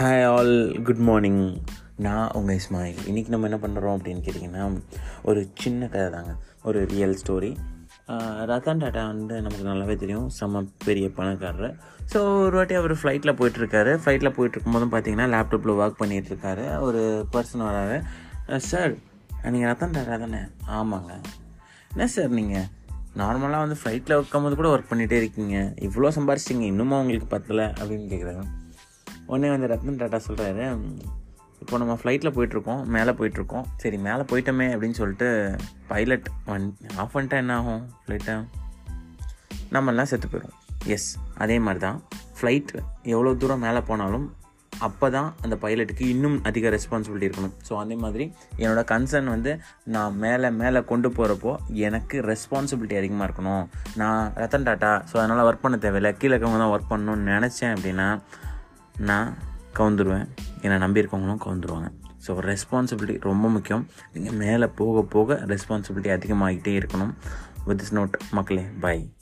Hi all good morning நான் உங்கள் இஸ்மாயில். இன்றைக்கி நம்ம என்ன பண்ணுறோம் அப்படின்னு கேட்டிங்கன்னா ஒரு சின்ன கதை தாங்க. ஒரு ரியல் ஸ்டோரி ரத்தன் டாட்டா வந்து நமக்கு நல்லாவே தெரியும். செம்ம பெரிய பணக்காரர். ஸோ ஒரு வாட்டி அவர் ஃப்ளைட்டில் போயிட்டுருக்காரு. ஃப்ளைட்டில் போயிட்டுருக்கும்போதும் பார்த்தீங்கன்னா லேப்டாப்பில் ஒர்க் பண்ணிகிட்ருக்காரு ஒரு பர்சன் வராரு சார் நீங்கள் ரத்தன் டாட்டா தானே? ஆமாங்க. என்ன சார் நீங்கள் நார்மலாக வந்து ஃப்ளைட்டில் உட்காந்து கூட ஒர்க் பண்ணிகிட்டே இருக்கீங்க. இவ்வளோ சம்பாரிச்சிங்க இன்னுமா உங்களுக்கு பத்தலை? அப்படின்னு கேட்குறாங்க உடனே வந்து ரத்னன் டாட்டா சொல்கிறாரு இப்போ நம்ம ஃப்ளைட்டில் போயிட்டுருக்கோம் மேலே போயிட்டுருக்கோம். சரி மேலே போயிட்டோமே அப்படின்னு சொல்லிட்டு பைலட் வன் ஆஃப் பண்ணிட்டா என்ன ஆகும் ஃப்ளைட்டை நம்மெல்லாம் செத்து போயிடும் எஸ் அதே மாதிரி தான் ஃப்ளைட் எவ்வளோ தூரம் மேலே போனாலும் அப்போ தான் அந்த பைலட்டுக்கு இன்னும் அதிக ரெஸ்பான்சிபிலிட்டி இருக்கணும். ஸோ அதே மாதிரி என்னோடய கன்சர்ன் வந்து நான் மேலே மேலே கொண்டு போகிறப்போ எனக்கு ரெஸ்பான்சிபிலிட்டி அதிகமாக இருக்கணும். நான் ரத்தன் டாட்டா ஸோ அதனால் ஒர்க் பண்ண தேவையில்லை. கீழே இருக்கவங்க தான் ஒர்க் பண்ணணும்னு நினச்சேன் அப்படின்னா நான் கவுந்துருவேன். என்னை நம்பியிருக்கவங்களும் கவுந்துருவாங்க. ஸோ ரெஸ்பான்சிபிலிட்டி ரொம்ப முக்கியம். நீங்கள் மேலே போக போக ரெஸ்பான்சிபிலிட்டி அதிகமாகிட்டே இருக்கணும். வித் இஸ் நோட் மக்களே பை